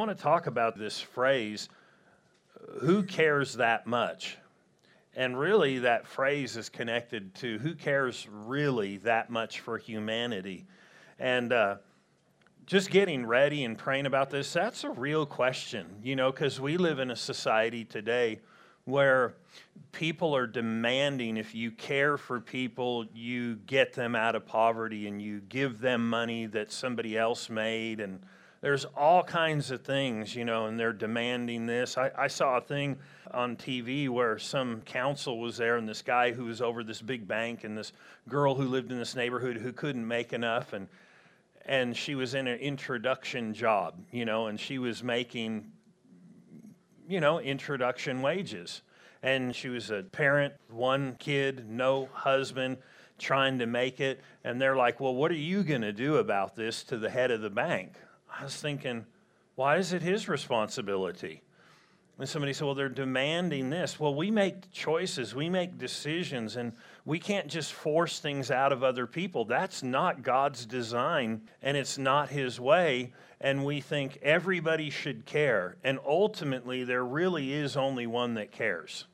want to talk about this phrase, who cares that much? And really, that phrase is connected to who cares really that much for humanity. And uh, just getting ready and praying about this, that's a real question, you know, because we live in a society today where people are demanding if you care for people, you get them out of poverty and you give them money that somebody else made. And there's all kinds of things, you know, and they're demanding this. I, I saw a thing on TV where some council was there and this guy who was over this big bank and this girl who lived in this neighborhood who couldn't make enough and and she was in an introduction job, you know, and she was making you know, introduction wages. And she was a parent, one kid, no husband, trying to make it. And they're like, Well, what are you going to do about this to the head of the bank? I was thinking, Why is it his responsibility? And somebody said, Well, they're demanding this. Well, we make choices, we make decisions, and we can't just force things out of other people. That's not God's design, and it's not His way and we think everybody should care. And ultimately, there really is only one that cares.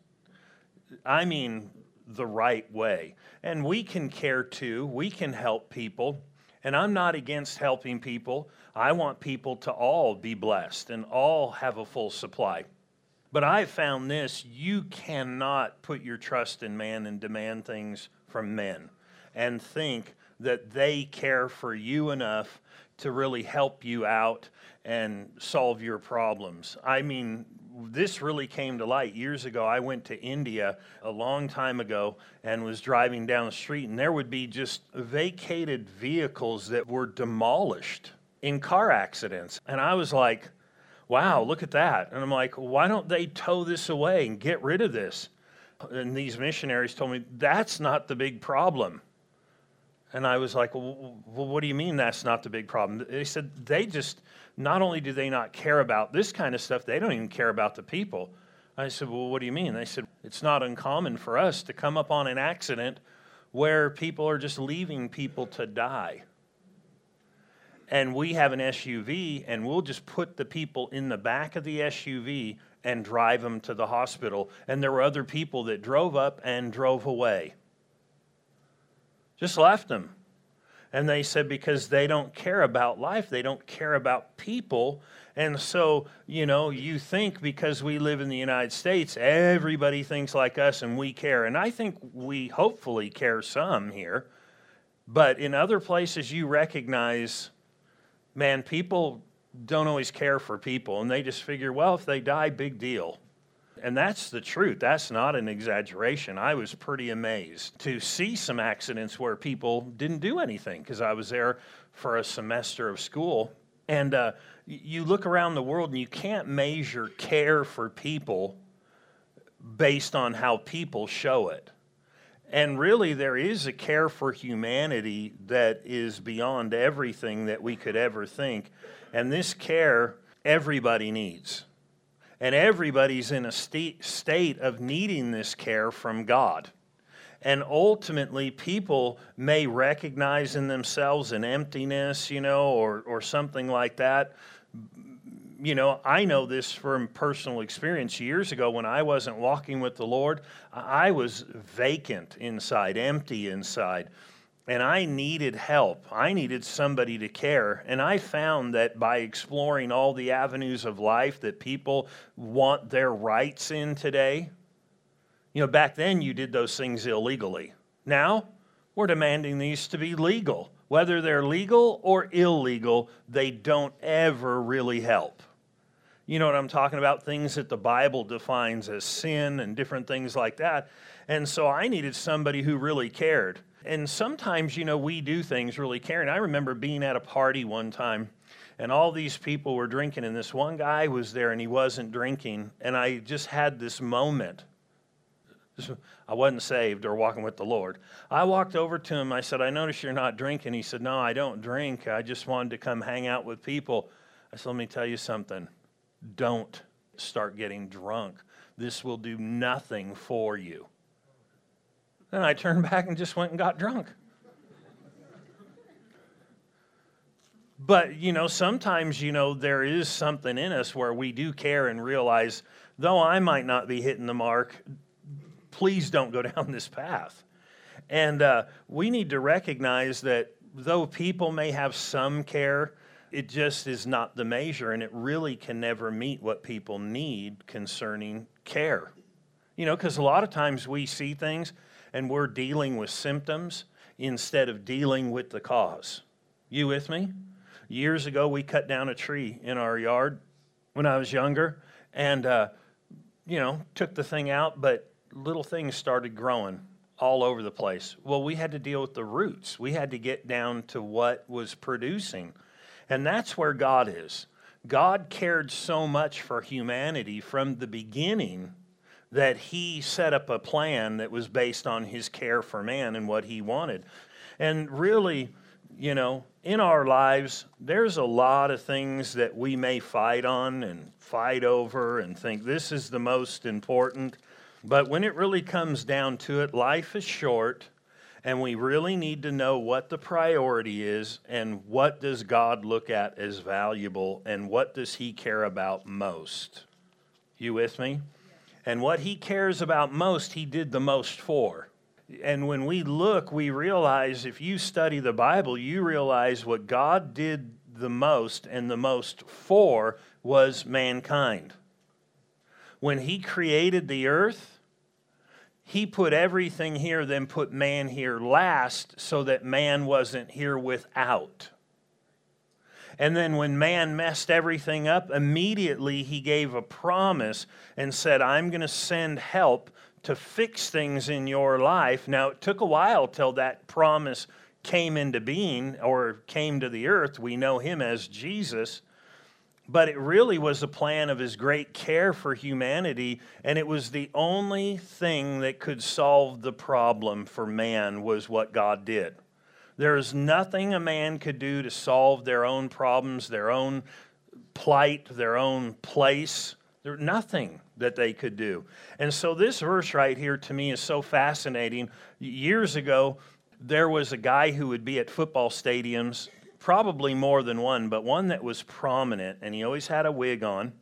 I mean, the right way. And we can care too, we can help people. And I'm not against helping people. I want people to all be blessed and all have a full supply. But I've found this you cannot put your trust in man and demand things from men and think that they care for you enough to really help you out and solve your problems. I mean, this really came to light years ago. I went to India a long time ago and was driving down the street, and there would be just vacated vehicles that were demolished in car accidents. And I was like, wow, look at that. And I'm like, why don't they tow this away and get rid of this? And these missionaries told me that's not the big problem. And I was like, well, what do you mean that's not the big problem? They said they just, not only do they not care about this kind of stuff, they don't even care about the people. I said, well, what do you mean? They said, it's not uncommon for us to come up on an accident where people are just leaving people to die. And we have an SUV, and we'll just put the people in the back of the SUV and drive them to the hospital. And there were other people that drove up and drove away. Just left them. And they said because they don't care about life, they don't care about people. And so, you know, you think because we live in the United States, everybody thinks like us and we care. And I think we hopefully care some here. But in other places, you recognize, man, people don't always care for people. And they just figure, well, if they die, big deal. And that's the truth. That's not an exaggeration. I was pretty amazed to see some accidents where people didn't do anything because I was there for a semester of school. And uh, you look around the world and you can't measure care for people based on how people show it. And really, there is a care for humanity that is beyond everything that we could ever think. And this care, everybody needs. And everybody's in a state, of needing this care from God. And ultimately, people may recognize in themselves an emptiness, you know, or, or something like that. You know, I know this from personal experience. Years ago, when I wasn't walking with the Lord, I was vacant inside, empty inside and I needed help. I needed somebody to care. And I found that by exploring all the avenues of life that people want their rights in today, you know, back then you did those things illegally. Now we're demanding these to be legal. Whether they're legal or illegal, they don't ever really help. You know what I'm talking about? Things that the Bible defines as sin and different things like that. And so I needed somebody who really cared and sometimes, you know, we do things really caring. I remember being at a party one time and all these people were drinking, and this one guy was there and he wasn't drinking. And I just had this moment. I wasn't saved or walking with the Lord. I walked over to him. I said, I notice you're not drinking. He said, No, I don't drink. I just wanted to come hang out with people. I said, Let me tell you something. Don't start getting drunk. This will do nothing for you. Then I turned back and just went and got drunk. But, you know, sometimes, you know, there is something in us where we do care and realize, though I might not be hitting the mark, please don't go down this path. And uh, we need to recognize that though people may have some care, it just is not the measure, and it really can never meet what people need concerning care. You know, because a lot of times we see things and we're dealing with symptoms instead of dealing with the cause. You with me? Years ago, we cut down a tree in our yard when I was younger, and uh, you know, took the thing out, but little things started growing all over the place. Well, we had to deal with the roots. We had to get down to what was producing. And that's where God is. God cared so much for humanity from the beginning that he set up a plan that was based on his care for man and what he wanted. And really, you know, in our lives, there's a lot of things that we may fight on and fight over and think this is the most important. But when it really comes down to it, life is short, and we really need to know what the priority is and what does God look at as valuable and what does he care about most. You with me? And what he cares about most, he did the most for. And when we look, we realize if you study the Bible, you realize what God did the most and the most for was mankind. When he created the earth, he put everything here, then put man here last so that man wasn't here without. And then when man messed everything up, immediately he gave a promise and said, I'm going to send help to fix things in your life. Now, it took a while till that promise came into being or came to the earth. We know him as Jesus but it really was a plan of his great care for humanity and it was the only thing that could solve the problem for man was what god did there is nothing a man could do to solve their own problems their own plight their own place there's nothing that they could do and so this verse right here to me is so fascinating years ago there was a guy who would be at football stadiums probably more than one, but one that was prominent, and he always had a wig on.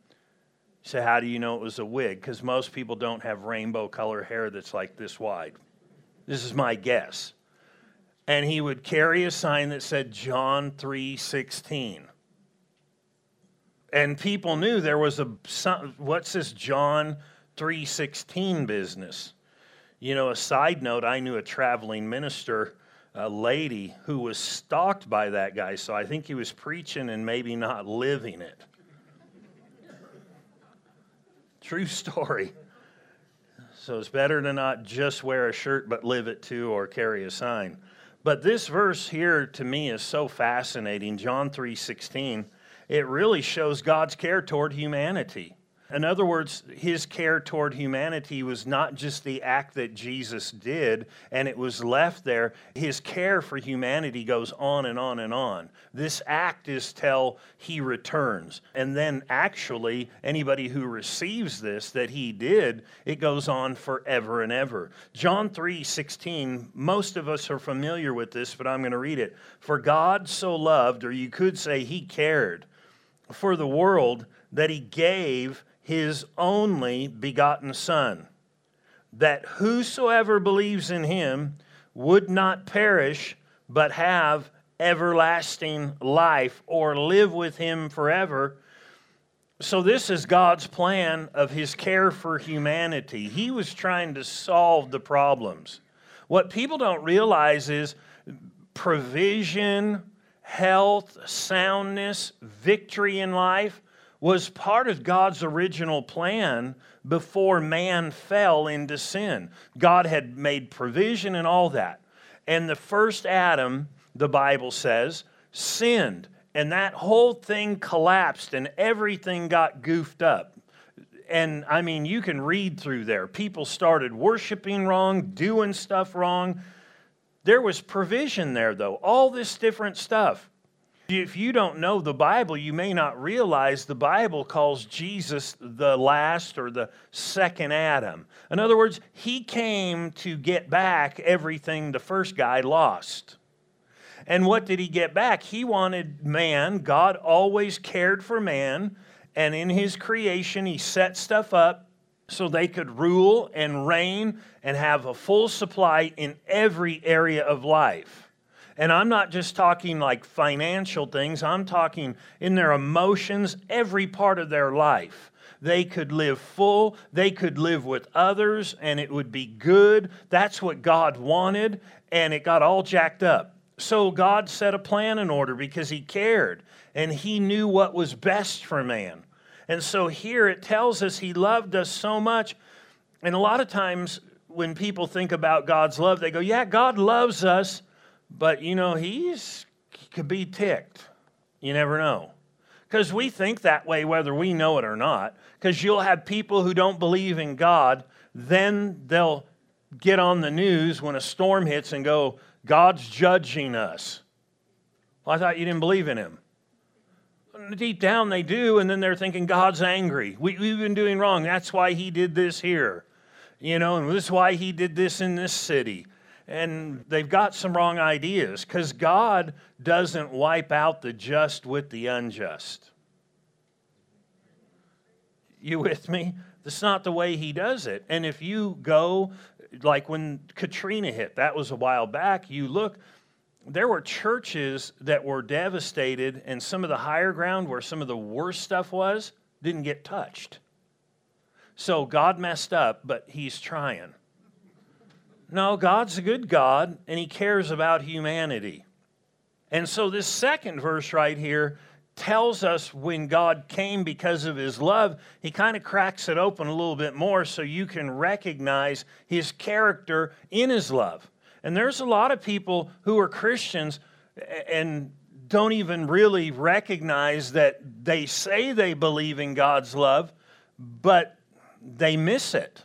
Say, How do you know it was a wig? Because most people don't have rainbow color hair that's like this wide. This is my guess. And he would carry a sign that said John 3:16. And people knew there was a what's this John 3:16 business? You know, a side note, I knew a traveling minister a lady who was stalked by that guy. So I think he was preaching and maybe not living it. True story. So it's better to not just wear a shirt, but live it too, or carry a sign. But this verse here to me is so fascinating. John 3 16. It really shows God's care toward humanity. In other words, his care toward humanity was not just the act that Jesus did and it was left there. His care for humanity goes on and on and on. This act is till he returns. And then, actually, anybody who receives this that he did, it goes on forever and ever. John 3 16, most of us are familiar with this, but I'm going to read it. For God so loved, or you could say he cared, for the world that he gave his only begotten Son, that whosoever believes in him would not perish, but have everlasting life or live with him forever. So, this is God's plan of his care for humanity. He was trying to solve the problems. What people don't realize is provision, health, soundness, victory in life was part of God's original plan before man fell into sin. God had made provision and all that. And the first Adam, the Bible says, sinned. And that whole thing collapsed and everything got goofed up. And I mean, you can read through there. People started worshiping wrong, doing stuff wrong. There was provision there, though, all this different stuff. If you don't know the Bible, you may not realize the Bible calls Jesus the last or the second Adam. In other words, he came to get back everything the first guy lost. And what did he get back? He wanted man. God always cared for man. And in his creation, he set stuff up so they could rule and reign and have a full supply in every area of life. And I'm not just talking like financial things, I'm talking in their emotions, every part of their life. They could live full, they could live with others, and it would be good. That's what God wanted, and it got all jacked up. So God set a plan in order because He cared and He knew what was best for man. And so here it tells us He loved us so much. And a lot of times when people think about God's love, they go, Yeah, God loves us, but you know, He's he could be ticked. You never know. Because we think that way whether we know it or not. Because you'll have people who don't believe in God, then they'll get on the news when a storm hits and go, God's judging us. Well, I thought you didn't believe in Him. Deep down, they do, and then they're thinking God's angry. We, we've been doing wrong. That's why He did this here. You know, and this is why He did this in this city. And they've got some wrong ideas because God doesn't wipe out the just with the unjust. You with me? That's not the way he does it. And if you go, like when Katrina hit, that was a while back, you look, there were churches that were devastated, and some of the higher ground where some of the worst stuff was didn't get touched. So God messed up, but he's trying. No, God's a good God, and he cares about humanity. And so, this second verse right here tells us when God came because of his love, he kind of cracks it open a little bit more so you can recognize his character in his love. And there's a lot of people who are Christians and don't even really recognize that they say they believe in God's love, but they miss it.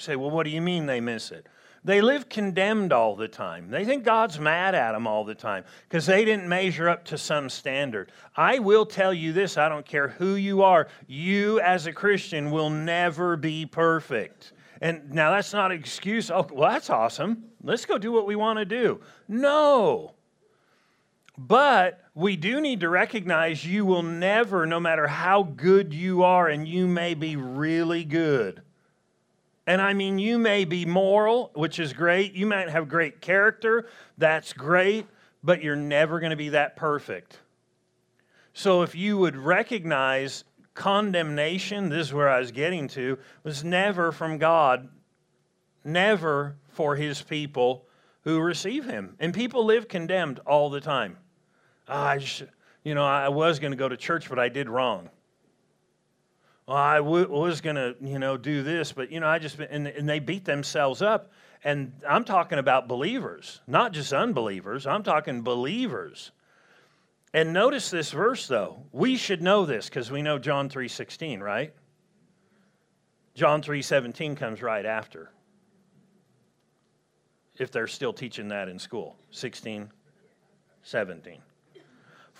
You say, well, what do you mean they miss it? They live condemned all the time. They think God's mad at them all the time because they didn't measure up to some standard. I will tell you this I don't care who you are, you as a Christian will never be perfect. And now that's not an excuse. Oh, well, that's awesome. Let's go do what we want to do. No. But we do need to recognize you will never, no matter how good you are, and you may be really good and I mean, you may be moral, which is great. You might have great character. That's great. But you're never going to be that perfect. So if you would recognize condemnation, this is where I was getting to, was never from God, never for his people who receive him. And people live condemned all the time. Oh, I just, you know, I was going to go to church, but I did wrong well, I w- was going to, you know, do this, but, you know, I just, and, and they beat themselves up. And I'm talking about believers, not just unbelievers. I'm talking believers. And notice this verse, though. We should know this because we know John 3.16, right? John 3.17 comes right after. If they're still teaching that in school. 16, 17.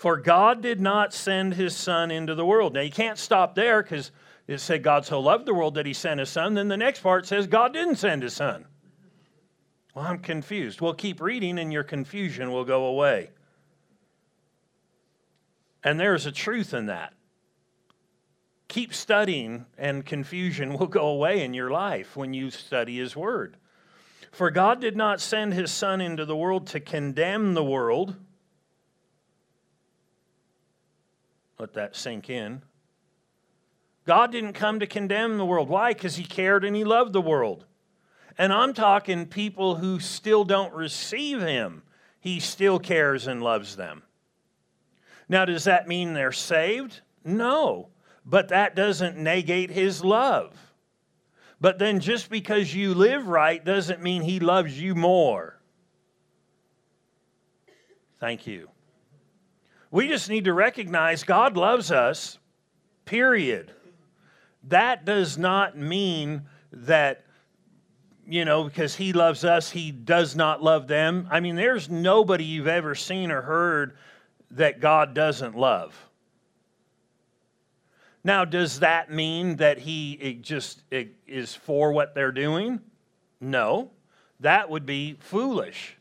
For God did not send his Son into the world. Now, you can't stop there because it said God so loved the world that he sent his Son. Then the next part says God didn't send his Son. Well, I'm confused. Well, keep reading and your confusion will go away. And there's a truth in that. Keep studying, and confusion will go away in your life when you study His Word. For God did not send His Son into the world to condemn the world Let that sink in. God didn't come to condemn the world. Why? Because He cared and He loved the world. And I'm talking people who still don't receive Him. He still cares and loves them. Now, does that mean they're saved? No. But that doesn't negate His love. But then just because you live right doesn't mean He loves you more. Thank you. We just need to recognize God loves us, period. That does not mean that, you know, because He loves us, He does not love them. I mean, there's nobody you've ever seen or heard that God doesn't love. Now, does that mean that He just is for what they're doing? No, that would be foolish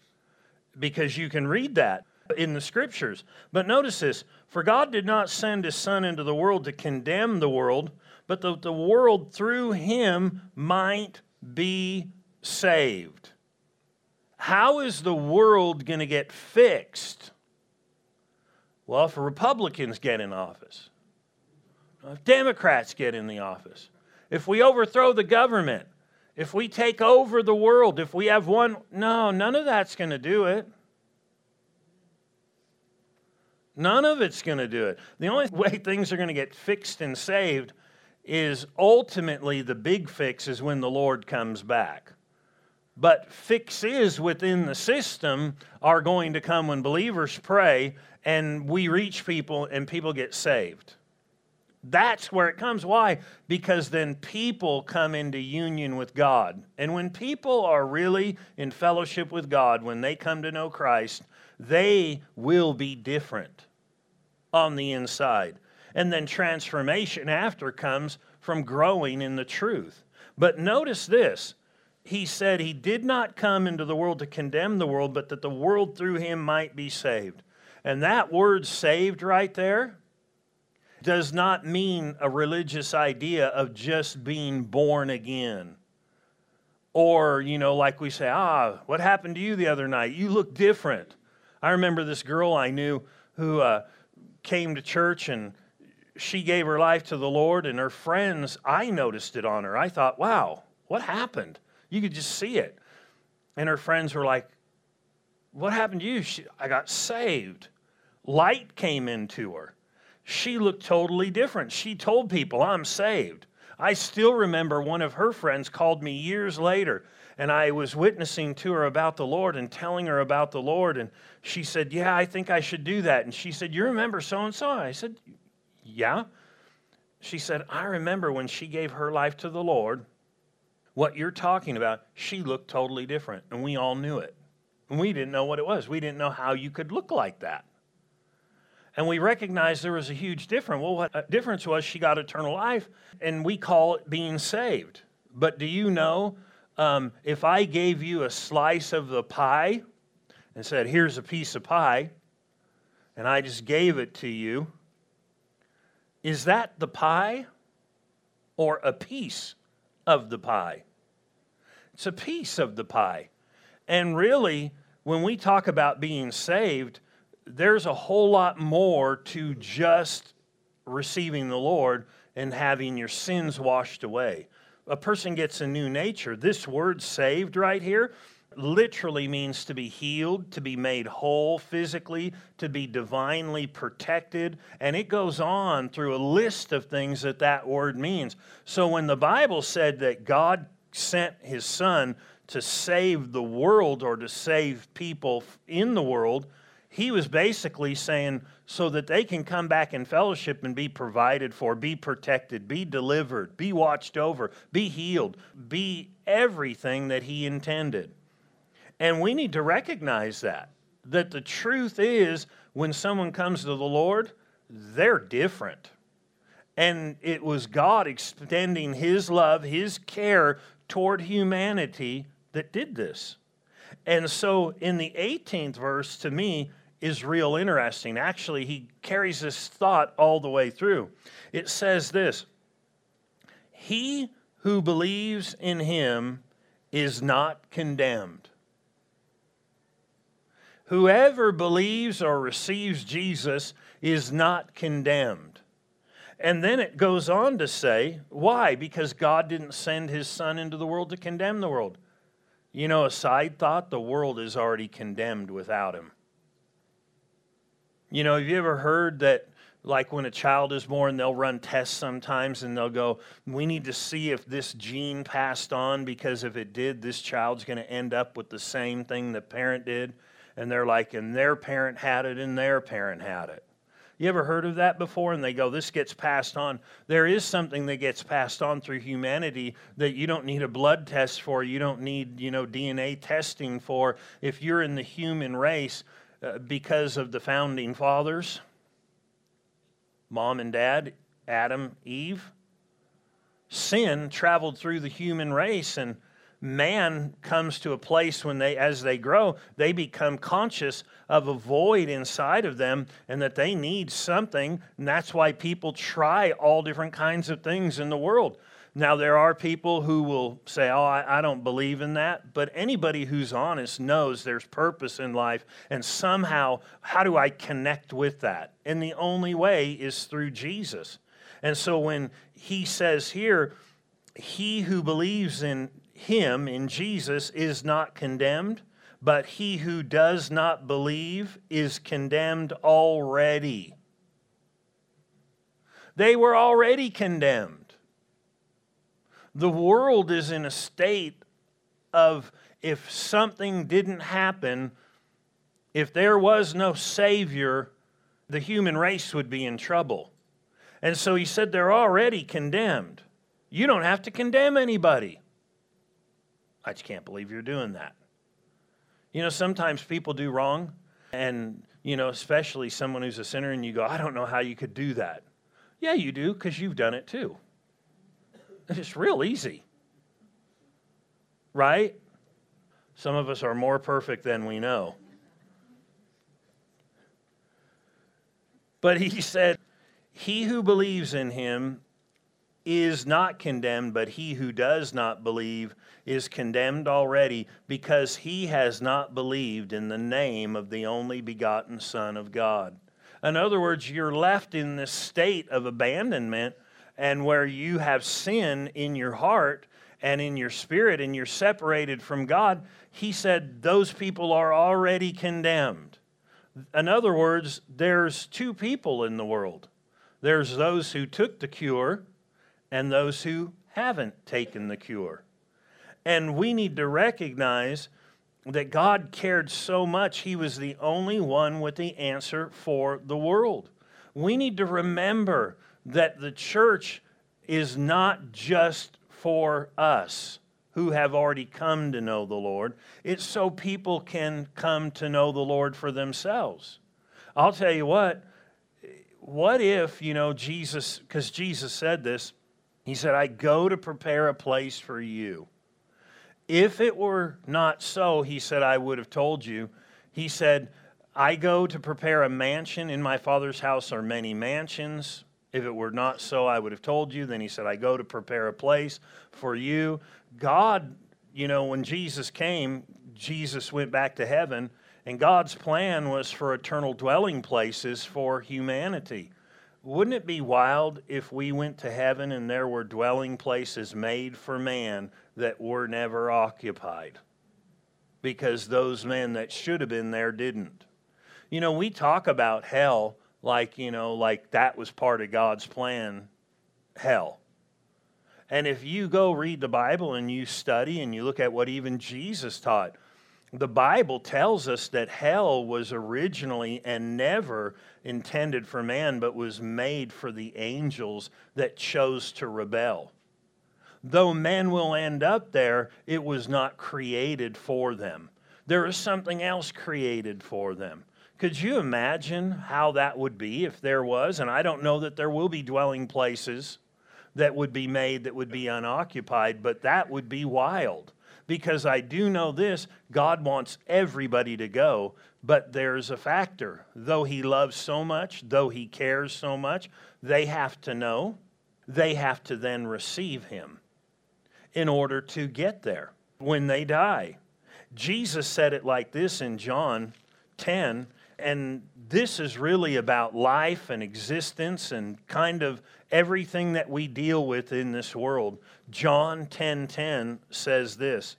because you can read that in the scriptures. But notice this For God did not send his Son into the world to condemn the world, but that the world through him might be saved. How is the world going to get fixed? Well, if Republicans get in office, if Democrats get in the office, if we overthrow the government, if we take over the world, if we have one, no, none of that's going to do it. None of it's going to do it. The only way things are going to get fixed and saved is ultimately the big fix is when the Lord comes back. But fixes within the system are going to come when believers pray and we reach people and people get saved. That's where it comes. Why? Because then people come into union with God. And when people are really in fellowship with God, when they come to know Christ, they will be different on the inside. And then transformation after comes from growing in the truth. But notice this He said he did not come into the world to condemn the world, but that the world through him might be saved. And that word saved right there does not mean a religious idea of just being born again. Or, you know, like we say, ah, what happened to you the other night? You look different. I remember this girl I knew who uh, came to church and she gave her life to the Lord, and her friends, I noticed it on her. I thought, wow, what happened? You could just see it. And her friends were like, what happened to you? She, I got saved. Light came into her she looked totally different. She told people, I'm saved. I still remember one of her friends called me years later, and I was witnessing to her about the Lord and telling her about the Lord. And she said, Yeah, I think I should do that. And she said, You remember so and so? I said, Yeah. She said, I remember when she gave her life to the Lord, what you're talking about, she looked totally different, and we all knew it. And we didn't know what it was. We didn't know how you could look like that and we recognized there was a huge difference. Well, what uh, difference was she got eternal life, and we call it being saved. But do you know um, if I gave you a slice of the pie and said, Here's a piece of pie, and I just gave it to you, is that the pie or a piece of the pie? It's a piece of the pie. And really, when we talk about being saved, there's a whole lot more to just receiving the Lord and having your sins washed away. A person gets a new nature. This word saved right here literally means to be healed, to be made whole physically, to be divinely protected. And it goes on through a list of things that that word means. So when the Bible said that God sent his son to save the world or to save people in the world, he was basically saying so that they can come back in fellowship and be provided for, be protected, be delivered, be watched over, be healed, be everything that he intended. And we need to recognize that. That the truth is, when someone comes to the Lord, they're different. And it was God extending His love, His care toward humanity that did this. And so in the 18th verse, to me, is real interesting. Actually, he carries this thought all the way through. It says this He who believes in him is not condemned. Whoever believes or receives Jesus is not condemned. And then it goes on to say, why? Because God didn't send his son into the world to condemn the world. You know, a side thought, the world is already condemned without him. You know, have you ever heard that, like when a child is born, they'll run tests sometimes and they'll go, We need to see if this gene passed on because if it did, this child's going to end up with the same thing the parent did. And they're like, And their parent had it, and their parent had it. You ever heard of that before? And they go, This gets passed on. There is something that gets passed on through humanity that you don't need a blood test for, you don't need, you know, DNA testing for. If you're in the human race, uh, because of the founding fathers mom and dad, Adam, Eve. Sin traveled through the human race, and man comes to a place when they as they grow they become conscious of a void inside of them and that they need something and that's why people try all different kinds of things in the world now there are people who will say oh I, I don't believe in that but anybody who's honest knows there's purpose in life and somehow how do i connect with that and the only way is through jesus and so when he says here he who believes in him, in Jesus, is not condemned, but he who does not believe is condemned already. They were already condemned. The world is in a state of if something didn't happen, if there was no Savior, the human race would be in trouble. And so he said they're already condemned. You don't have to condemn anybody. I just can't believe you're doing that. You know, sometimes people do wrong, and, you know, especially someone who's a sinner, and you go, I don't know how you could do that. Yeah, you do, because you've done it too. It's real easy. Right? Some of us are more perfect than we know. But he said, He who believes in him is not condemned, but he who does not believe is condemned already because he has not believed in the name of the only begotten Son of God. In other words, you're left in this state of abandonment and where you have sin in your heart and in your spirit and you're separated from God. He said those people are already condemned. In other words, there's two people in the world there's those who took the cure and those who haven't taken the cure. And we need to recognize that God cared so much, He was the only one with the answer for the world. We need to remember that the church is not just for us who have already come to know the Lord, it's so people can come to know the Lord for themselves. I'll tell you what, what if, you know, Jesus, because Jesus said this, he said, I go to prepare a place for you. If it were not so, he said, I would have told you. He said, I go to prepare a mansion. In my father's house are many mansions. If it were not so, I would have told you. Then he said, I go to prepare a place for you. God, you know, when Jesus came, Jesus went back to heaven, and God's plan was for eternal dwelling places for humanity. Wouldn't it be wild if we went to heaven and there were dwelling places made for man that were never occupied? Because those men that should have been there didn't. You know, we talk about hell like, you know, like that was part of God's plan, hell. And if you go read the Bible and you study and you look at what even Jesus taught, the Bible tells us that hell was originally and never intended for man, but was made for the angels that chose to rebel. Though men will end up there, it was not created for them. There is something else created for them. Could you imagine how that would be if there was? And I don't know that there will be dwelling places that would be made that would be unoccupied, but that would be wild because I do know this God wants everybody to go, but there's a factor. Though He loves so much, though He cares so much, they have to know, they have to then receive Him in order to get there when they die. Jesus said it like this in John 10, and this is really about life and existence and kind of everything that we deal with in this world. John 10:10 10, 10 says this.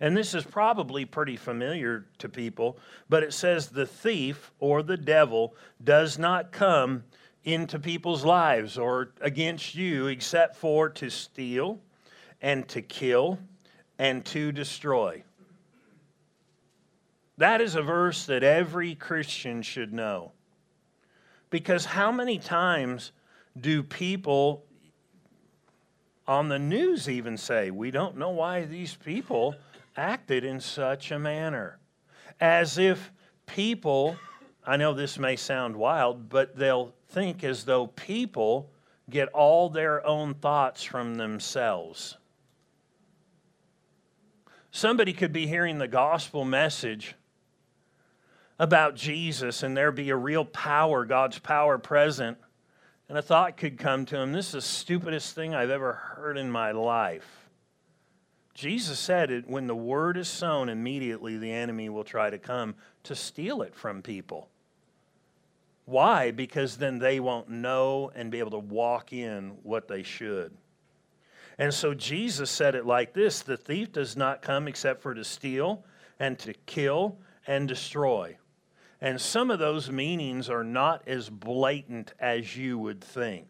And this is probably pretty familiar to people, but it says the thief or the devil does not come into people's lives or against you except for to steal and to kill and to destroy. That is a verse that every Christian should know. Because how many times do people on the news even say, we don't know why these people acted in such a manner as if people, I know this may sound wild, but they'll think as though people get all their own thoughts from themselves. Somebody could be hearing the gospel message about Jesus and there be a real power, God's power present, and a thought could come to him this is the stupidest thing I've ever heard in my life. Jesus said it when the word is sown, immediately the enemy will try to come to steal it from people. Why? Because then they won't know and be able to walk in what they should. And so Jesus said it like this The thief does not come except for to steal and to kill and destroy. And some of those meanings are not as blatant as you would think.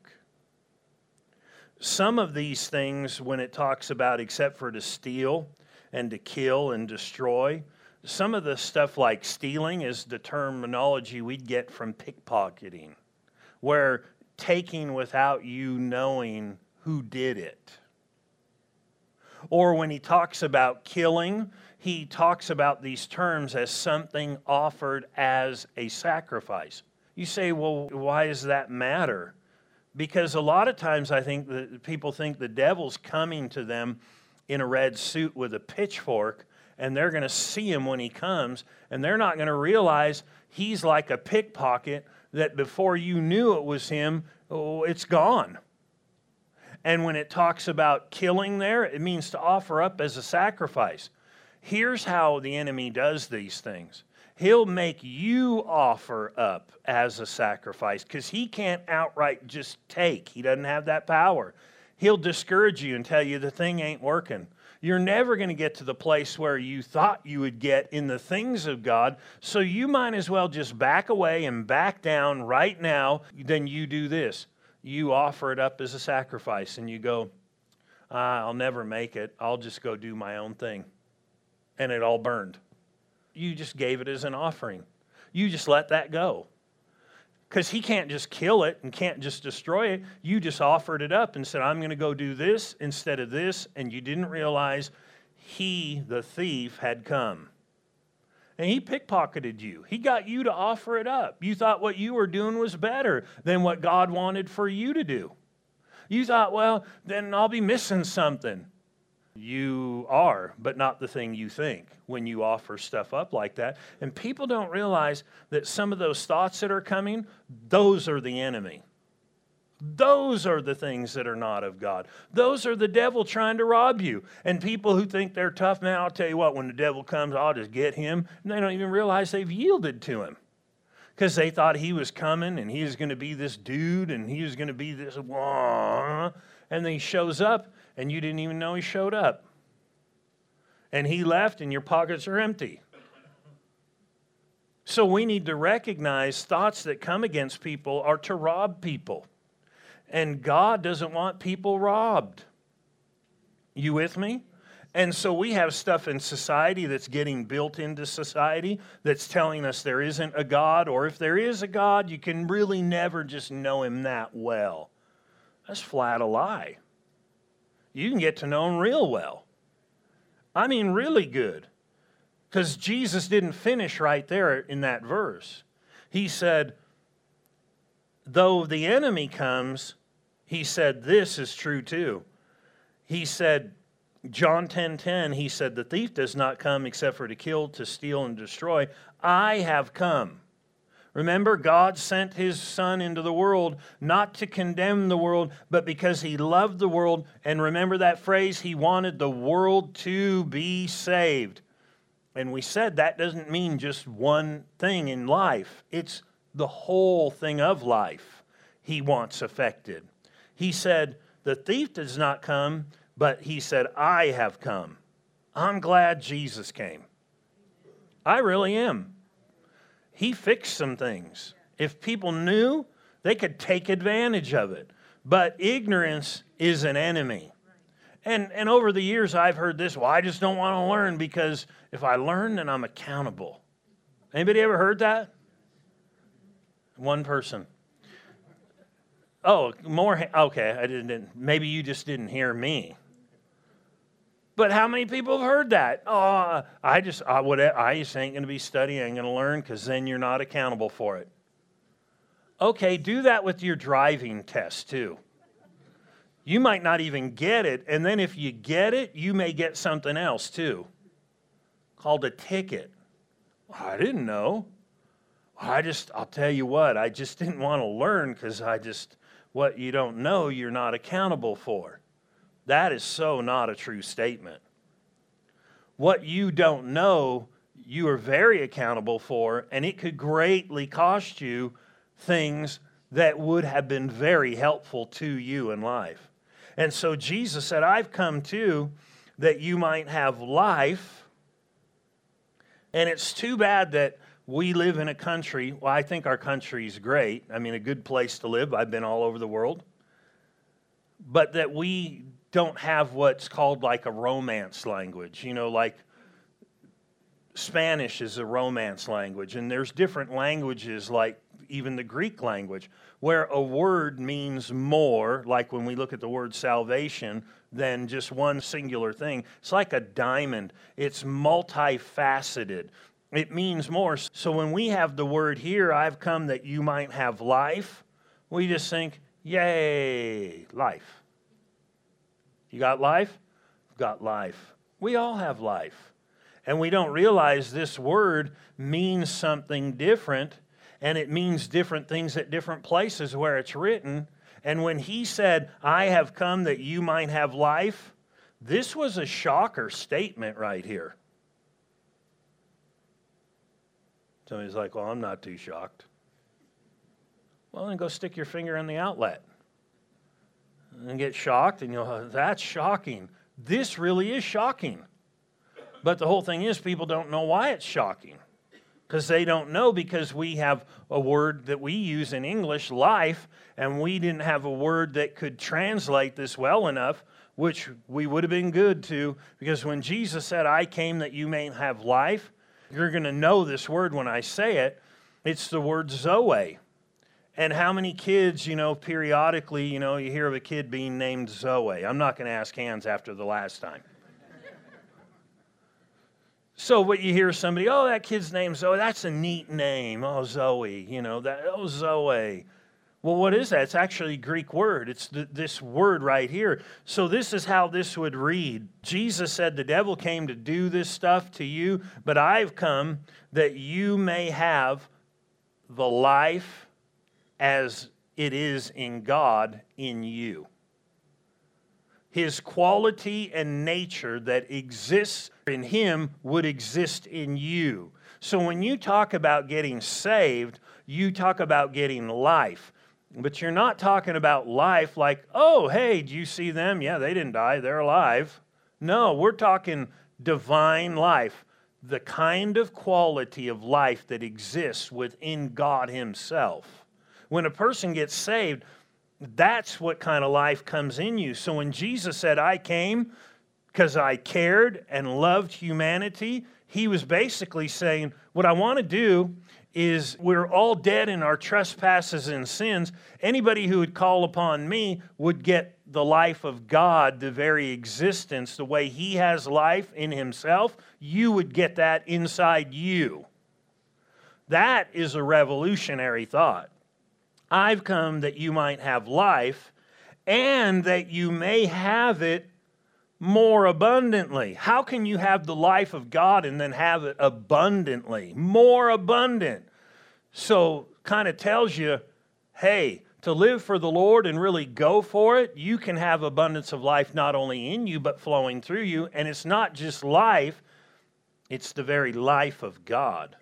Some of these things, when it talks about except for to steal and to kill and destroy, some of the stuff like stealing is the terminology we'd get from pickpocketing, where taking without you knowing who did it. Or when he talks about killing, he talks about these terms as something offered as a sacrifice. You say, well, why does that matter? Because a lot of times I think that people think the devil's coming to them in a red suit with a pitchfork, and they're going to see him when he comes, and they're not going to realize he's like a pickpocket that before you knew it was him, oh, it's gone. And when it talks about killing there, it means to offer up as a sacrifice. Here's how the enemy does these things he'll make you offer up as a sacrifice because he can't outright just take, he doesn't have that power. He'll discourage you and tell you the thing ain't working. You're never going to get to the place where you thought you would get in the things of God, so you might as well just back away and back down right now. Then you do this you offer it up as a sacrifice and you go, ah, I'll never make it. I'll just go do my own thing. And it all burned. You just gave it as an offering. You just let that go. Because he can't just kill it and can't just destroy it. You just offered it up and said, I'm going to go do this instead of this. And you didn't realize he, the thief, had come and he pickpocketed you. He got you to offer it up. You thought what you were doing was better than what God wanted for you to do. You thought, well, then I'll be missing something. You are, but not the thing you think when you offer stuff up like that. And people don't realize that some of those thoughts that are coming, those are the enemy. Those are the things that are not of God. Those are the devil trying to rob you. And people who think they're tough, man, I'll tell you what, when the devil comes, I'll just get him. And they don't even realize they've yielded to him because they thought he was coming and he was going to be this dude and he was going to be this, wah, and then he shows up and you didn't even know he showed up. And he left and your pockets are empty. So we need to recognize thoughts that come against people are to rob people. And God doesn't want people robbed. You with me? And so we have stuff in society that's getting built into society that's telling us there isn't a God, or if there is a God, you can really never just know him that well. That's flat a lie. You can get to know him real well. I mean, really good. Because Jesus didn't finish right there in that verse. He said, Though the enemy comes, he said, This is true too. He said, John 10 10, he said, The thief does not come except for to kill, to steal, and destroy. I have come. Remember, God sent his Son into the world not to condemn the world, but because he loved the world. And remember that phrase, he wanted the world to be saved. And we said that doesn't mean just one thing in life, it's the whole thing of life he wants affected. He said, The thief does not come, but he said, I have come. I'm glad Jesus came. I really am. He fixed some things. If people knew, they could take advantage of it. But ignorance is an enemy. And, and over the years, I've heard this well, I just don't want to learn because if I learn, then I'm accountable. Anybody ever heard that? One person. Oh, more. Okay, I didn't. Maybe you just didn't hear me. But how many people have heard that? Oh, I just, I, would, I just ain't going to be studying, I ain't going to learn because then you're not accountable for it. Okay, do that with your driving test too. You might not even get it, and then if you get it, you may get something else too. called a ticket. I didn't know. I just, I'll tell you what, I just didn't want to learn because I just, what you don't know, you're not accountable for. That is so not a true statement. What you don't know, you are very accountable for, and it could greatly cost you things that would have been very helpful to you in life. And so Jesus said, I've come to that you might have life. And it's too bad that we live in a country, well, I think our country is great. I mean, a good place to live. I've been all over the world. But that we don't have what's called like a romance language, you know, like Spanish is a romance language, and there's different languages like even the Greek language, where a word means more, like when we look at the word salvation, than just one singular thing. It's like a diamond, it's multifaceted. It means more. So when we have the word here, I've come that you might have life, we just think, yay, life. You got life? Got life. We all have life. And we don't realize this word means something different, and it means different things at different places where it's written. And when he said, I have come that you might have life, this was a shocker statement right here. Somebody's like, Well, I'm not too shocked. Well, then go stick your finger in the outlet and get shocked, and you'll, oh, that's shocking. This really is shocking. But the whole thing is, people don't know why it's shocking. Because they don't know, because we have a word that we use in English, life, and we didn't have a word that could translate this well enough, which we would have been good to. Because when Jesus said, I came that you may have life, you're going to know this word when I say it. It's the word Zoe. And how many kids, you know, periodically, you know, you hear of a kid being named Zoe. I'm not going to ask hands after the last time. so what you hear somebody, oh, that kid's name Zoe, that's a neat name. Oh, Zoe, you know, that oh Zoe. Well, what is that? It's actually a Greek word. It's th- this word right here. So, this is how this would read Jesus said, The devil came to do this stuff to you, but I've come that you may have the life as it is in God in you. His quality and nature that exists in Him would exist in you. So, when you talk about getting saved, you talk about getting life. But you're not talking about life like, oh, hey, do you see them? Yeah, they didn't die, they're alive. No, we're talking divine life, the kind of quality of life that exists within God Himself. When a person gets saved, that's what kind of life comes in you. So when Jesus said, I came because I cared and loved humanity, he was basically saying, What I want to do is we're all dead in our trespasses and sins. Anybody who would call upon me would get the life of God, the very existence, the way He has life in Himself. You would get that inside you. That is a revolutionary thought. I've come that you might have life and that you may have it more abundantly. How can you have the life of God and then have it abundantly? More abundant. So, kind of tells you hey, to live for the Lord and really go for it, you can have abundance of life not only in you, but flowing through you. And it's not just life, it's the very life of God.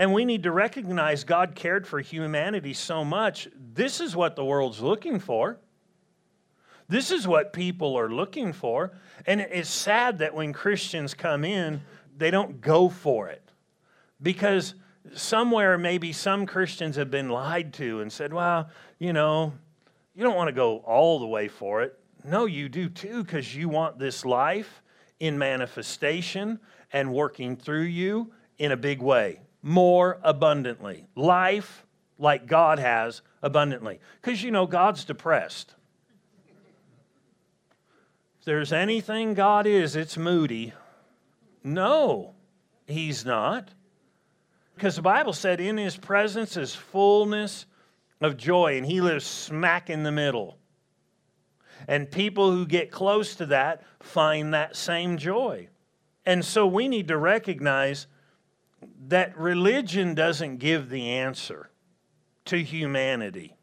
And we need to recognize God cared for humanity so much. This is what the world's looking for. This is what people are looking for. And it's sad that when Christians come in, they don't go for it. Because somewhere maybe some Christians have been lied to and said, well, you know, you don't want to go all the way for it. No, you do too, because you want this life in manifestation and working through you in a big way, more abundantly. Life like God has abundantly. Because, you know, God's depressed. If there's anything God is, it's moody. No, He's not. Because the Bible said in His presence is fullness of joy, and He lives smack in the middle. And people who get close to that find that same joy. And so we need to recognize that religion doesn't give the answer to humanity.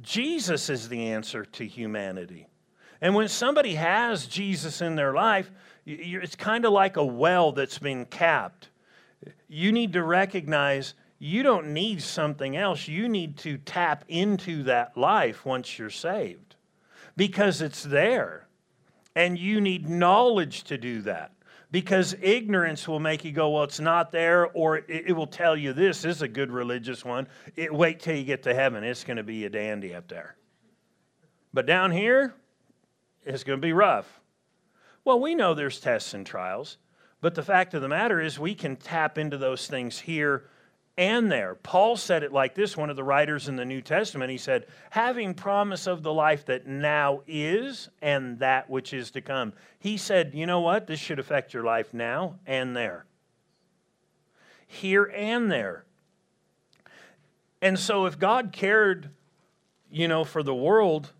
Jesus is the answer to humanity. And when somebody has Jesus in their life, it's kind of like a well that's been capped. You need to recognize you don't need something else. You need to tap into that life once you're saved because it's there. And you need knowledge to do that because ignorance will make you go, well, it's not there, or it, it will tell you this, is a good religious one. It, wait till you get to heaven, it's going to be a dandy up there. But down here, it's going to be rough. Well, we know there's tests and trials, but the fact of the matter is we can tap into those things here and there. Paul said it like this, one of the writers in the New Testament. He said, having promise of the life that now is and that which is to come. He said, you know what? This should affect your life now and there. Here and there. And so if God cared, you know, for the world,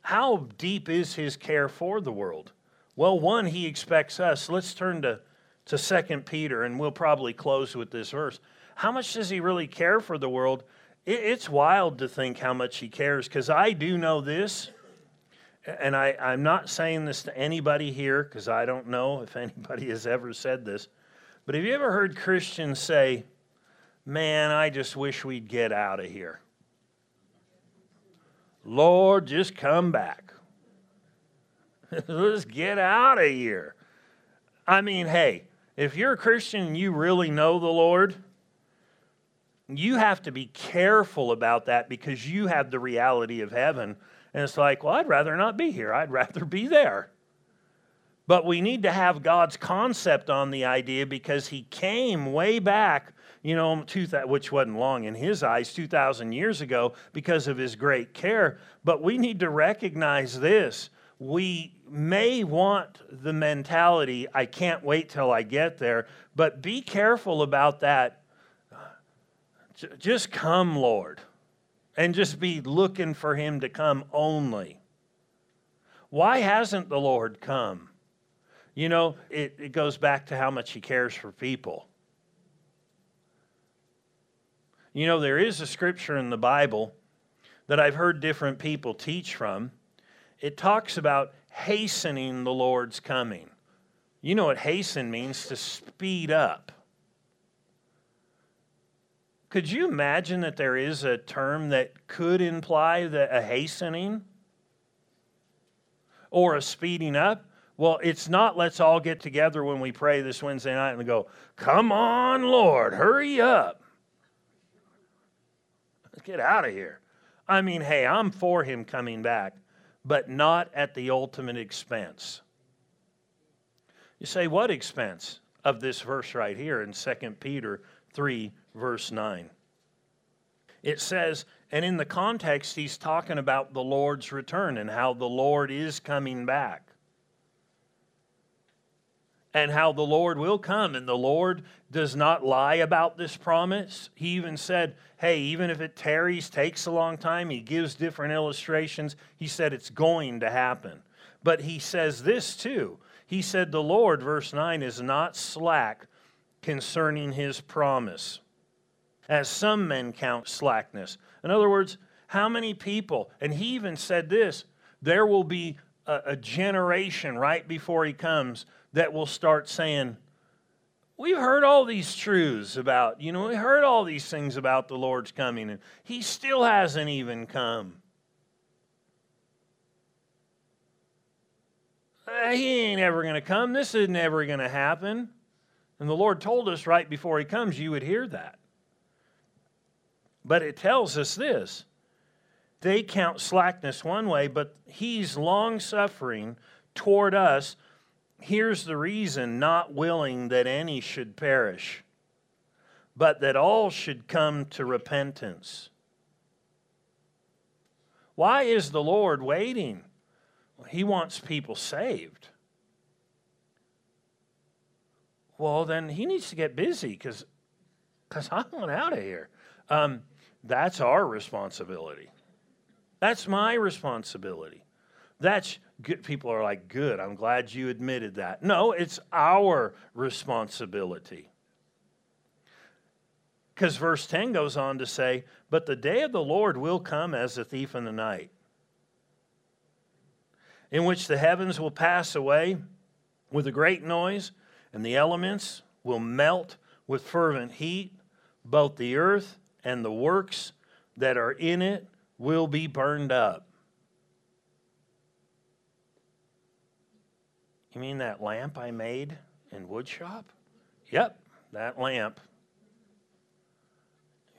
how deep is his care for the world? Well, one, he expects us. Let's turn to, to 2 Peter, and we'll probably close with this verse how much does he really care for the world? It, it's wild to think how much he cares because I do know this, and I, I'm not saying this to anybody here because I don't know if anybody has ever said this, but have you ever heard Christians say, Man, I just wish we'd get out of here? Lord, just come back. Let's get out of here. I mean, hey, if you're a Christian and you really know the Lord, you have to be careful about that because you have the reality of heaven. And it's like, well, I'd rather not be here. I'd rather be there. But we need to have God's concept on the idea because He came way back, you know, which wasn't long in His eyes, 2,000 years ago, because of His great care. But we need to recognize this. We may want the mentality, I can't wait till I get there, but be careful about that just come, Lord, and just be looking for Him to come only. Why hasn't the Lord come? You know, it, it goes back to how much He cares for people. You know, there is a scripture in the Bible that I've heard different people teach from. It talks about hastening the Lord's coming. You know what hasten means to speed up. Could you imagine that there is a term that could imply that a hastening or a speeding up? Well, it's not let's all get together when we pray this Wednesday night and go, Come on, Lord, hurry up. Let's get out of here. I mean, hey, I'm for him coming back, but not at the ultimate expense. You say, What expense? Of this verse right here in 2 Peter 3 verse 9. It says, and in the context, he's talking about the Lord's return and how the Lord is coming back. And how the Lord will come. And the Lord does not lie about this promise. He even said, hey, even if it tarries, takes a long time, he gives different illustrations. He said it's going to happen. But he says this too. He said, the Lord, verse 9, is not slack concerning his promise as some men count slackness. In other words, how many people, and he even said this, there will be a, a generation right before he comes that will start saying, We've heard all these truths about, you know, we heard all these things about the Lord's coming, and he still hasn't even come. Uh, he ain't ever going to come. This isn't ever going to happen. And the Lord told us right before he comes, you would hear that. But it tells us this they count slackness one way, but he's long suffering toward us. Here's the reason not willing that any should perish, but that all should come to repentance. Why is the Lord waiting? He wants people saved. Well, then he needs to get busy because I want out of here. Um, that's our responsibility. That's my responsibility. That's good. People are like, good, I'm glad you admitted that. No, it's our responsibility. Because verse 10 goes on to say, But the day of the Lord will come as a thief in the night, in which the heavens will pass away with a great noise, and the elements will melt with fervent heat. Both the earth and the works that are in it will be burned up. You mean that lamp I made in woodshop? Yep, that lamp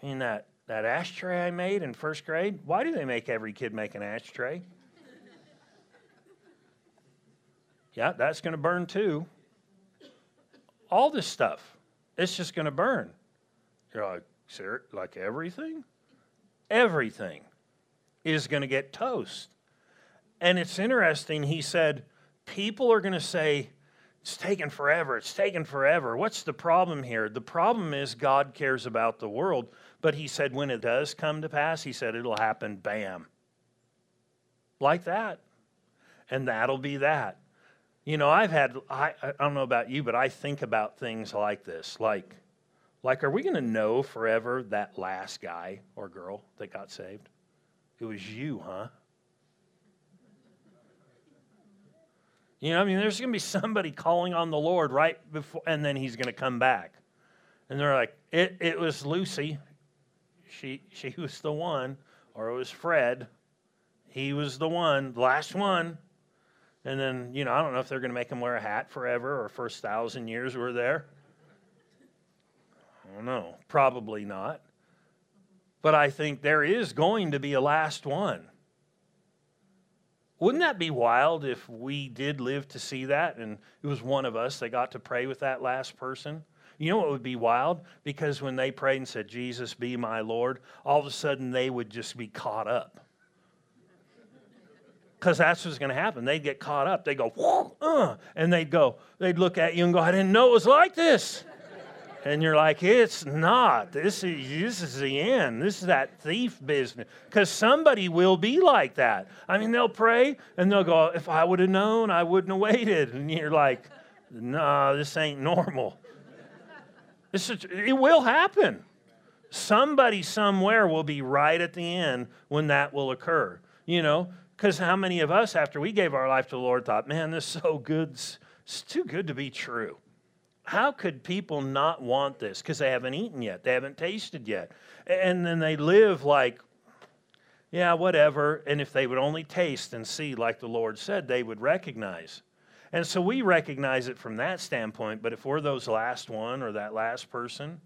in that, that ashtray I made in first grade. Why do they make every kid make an ashtray? yeah, that's going to burn too. All this stuff, it's just going to burn. You're like, sir, like everything? Everything is going to get toast. And it's interesting, he said, people are going to say, it's taken forever. It's taken forever. What's the problem here? The problem is God cares about the world, but He said when it does come to pass, He said it'll happen bam. Like that. And that'll be that. You know, I've had, I, I don't know about you, but I think about things like this. Like, like are we going to know forever that last guy or girl that got saved? It was you, huh? You know, I mean, there's going to be somebody calling on the Lord right before, and then he's going to come back. And they're like, it, it was Lucy. She, she was the one. Or it was Fred. He was the one, the last one. And then, you know, I don't know if they're going to make him wear a hat forever or first thousand years we're there. I don't know. Probably not. But I think there is going to be a last one. Wouldn't that be wild if we did live to see that and it was one of us that got to pray with that last person? You know what would be wild? Because when they prayed and said, Jesus, be my Lord, all of a sudden they would just be caught up. Because that's what's going to happen. They'd get caught up. They'd go, uh, and they'd go, they'd look at you and go, I didn't know it was like this. And you're like, it's not. This is, this is the end. This is that thief business. Because somebody will be like that. I mean, they'll pray and they'll go, if I would have known, I wouldn't have waited. And you're like, nah, this ain't normal. It will happen. Somebody somewhere will be right at the end when that will occur. You know, because how many of us, after we gave our life to the Lord, thought, man, this is so good. It's too good to be true how could people not want this? Because they haven't eaten yet, they haven't tasted yet. And then they live like, yeah, whatever. And if they would only taste and see, like the Lord said, they would recognize. And so we recognize it from that standpoint. But if we're those last one or that last person,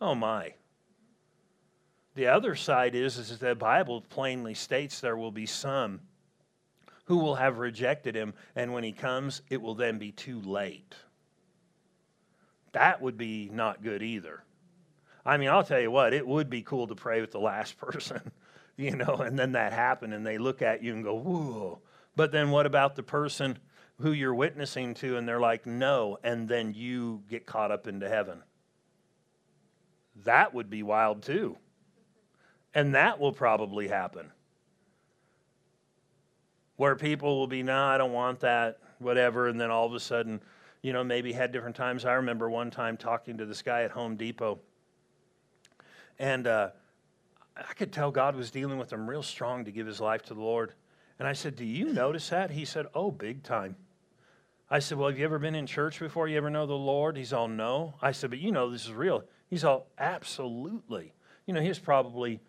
oh my. The other side is, is that the Bible plainly states there will be some who will have rejected him, and when he comes, it will then be too late that would be not good either. I mean, I'll tell you what, it would be cool to pray with the last person, you know, and then that happened and they look at you and go, whoa. But then what about the person who you're witnessing to and they're like, no, and then you get caught up into heaven? That would be wild too. And that will probably happen. Where people will be, no, nah, I don't want that, whatever, and then all of a sudden, you know, maybe had different times. I remember one time talking to this guy at Home Depot, and uh, I could tell God was dealing with him real strong to give his life to the Lord. And I said, Do you notice that? He said, Oh, big time. I said, Well, have you ever been in church before? You ever know the Lord? He's all, No. I said, But you know this is real. He's all, Absolutely. You know, he was probably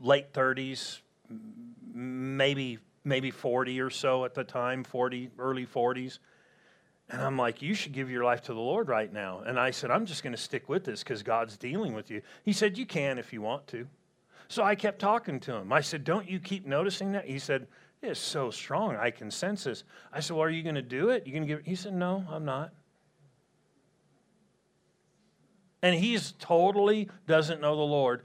late 30s, maybe maybe 40 or so at the time, 40, early 40s. And I'm like, you should give your life to the Lord right now. And I said, I'm just going to stick with this because God's dealing with you. He said, You can if you want to. So I kept talking to him. I said, Don't you keep noticing that? He said, It's so strong. I can sense this. I said, Well, are you going to do it? You going to give He said, No, I'm not. And he's totally doesn't know the Lord,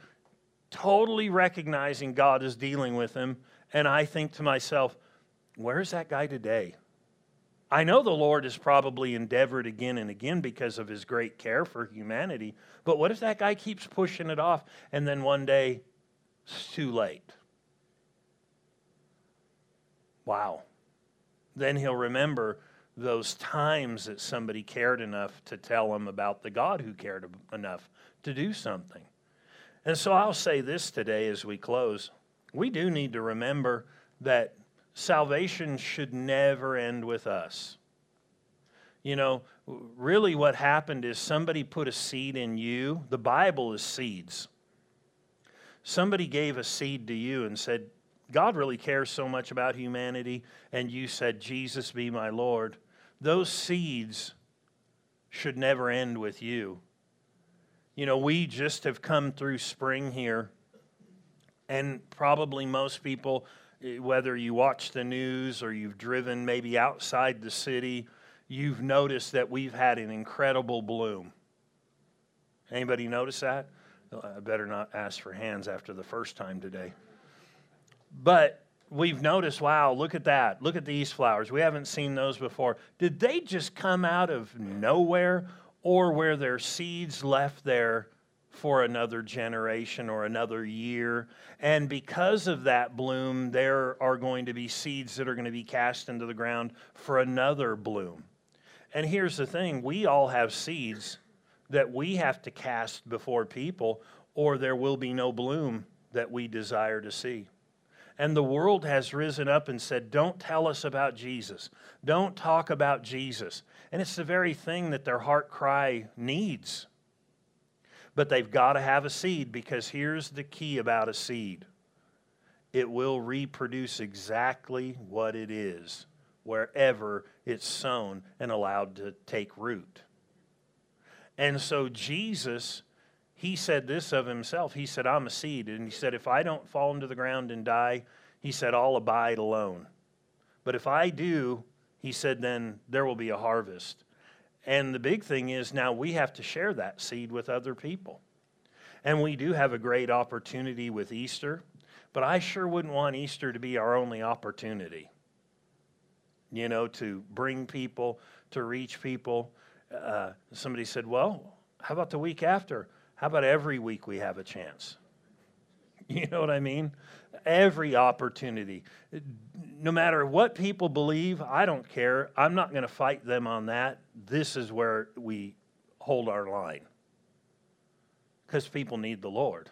totally recognizing God is dealing with him. And I think to myself, Where's that guy today? I know the Lord has probably endeavored again and again because of his great care for humanity, but what if that guy keeps pushing it off and then one day it's too late? Wow. Then he'll remember those times that somebody cared enough to tell him about the God who cared enough to do something. And so I'll say this today as we close. We do need to remember that salvation should never end with us. You know, really what happened is somebody put a seed in you. The Bible is seeds. Somebody gave a seed to you and said, God really cares so much about humanity, and you said, Jesus be my Lord. Those seeds should never end with you. You know, we just have come through spring here, and probably most people, whether you watch the news or you've driven maybe outside the city, you've noticed that we've had an incredible bloom. Anybody notice that? I better not ask for hands after the first time today. But we've noticed, wow, look at that. Look at these flowers. We haven't seen those before. Did they just come out of nowhere or were there seeds left there for another generation or another year. And because of that bloom, there are going to be seeds that are going to be cast into the ground for another bloom. And here's the thing we all have seeds that we have to cast before people, or there will be no bloom that we desire to see. And the world has risen up and said, Don't tell us about Jesus. Don't talk about Jesus. And it's the very thing that their heart cry needs. But they've got to have a seed because here's the key about a seed it will reproduce exactly what it is wherever it's sown and allowed to take root. And so Jesus, he said this of himself. He said, I'm a seed. And he said, if I don't fall into the ground and die, he said, I'll abide alone. But if I do, he said, then there will be a harvest. And the big thing is now we have to share that seed with other people. And we do have a great opportunity with Easter, but I sure wouldn't want Easter to be our only opportunity. You know, to bring people, to reach people. Uh, somebody said, well, how about the week after? How about every week we have a chance? You know what I mean? Every opportunity. No matter what people believe, I don't care. I'm not going to fight them on that. This is where we hold our line. Because people need the Lord.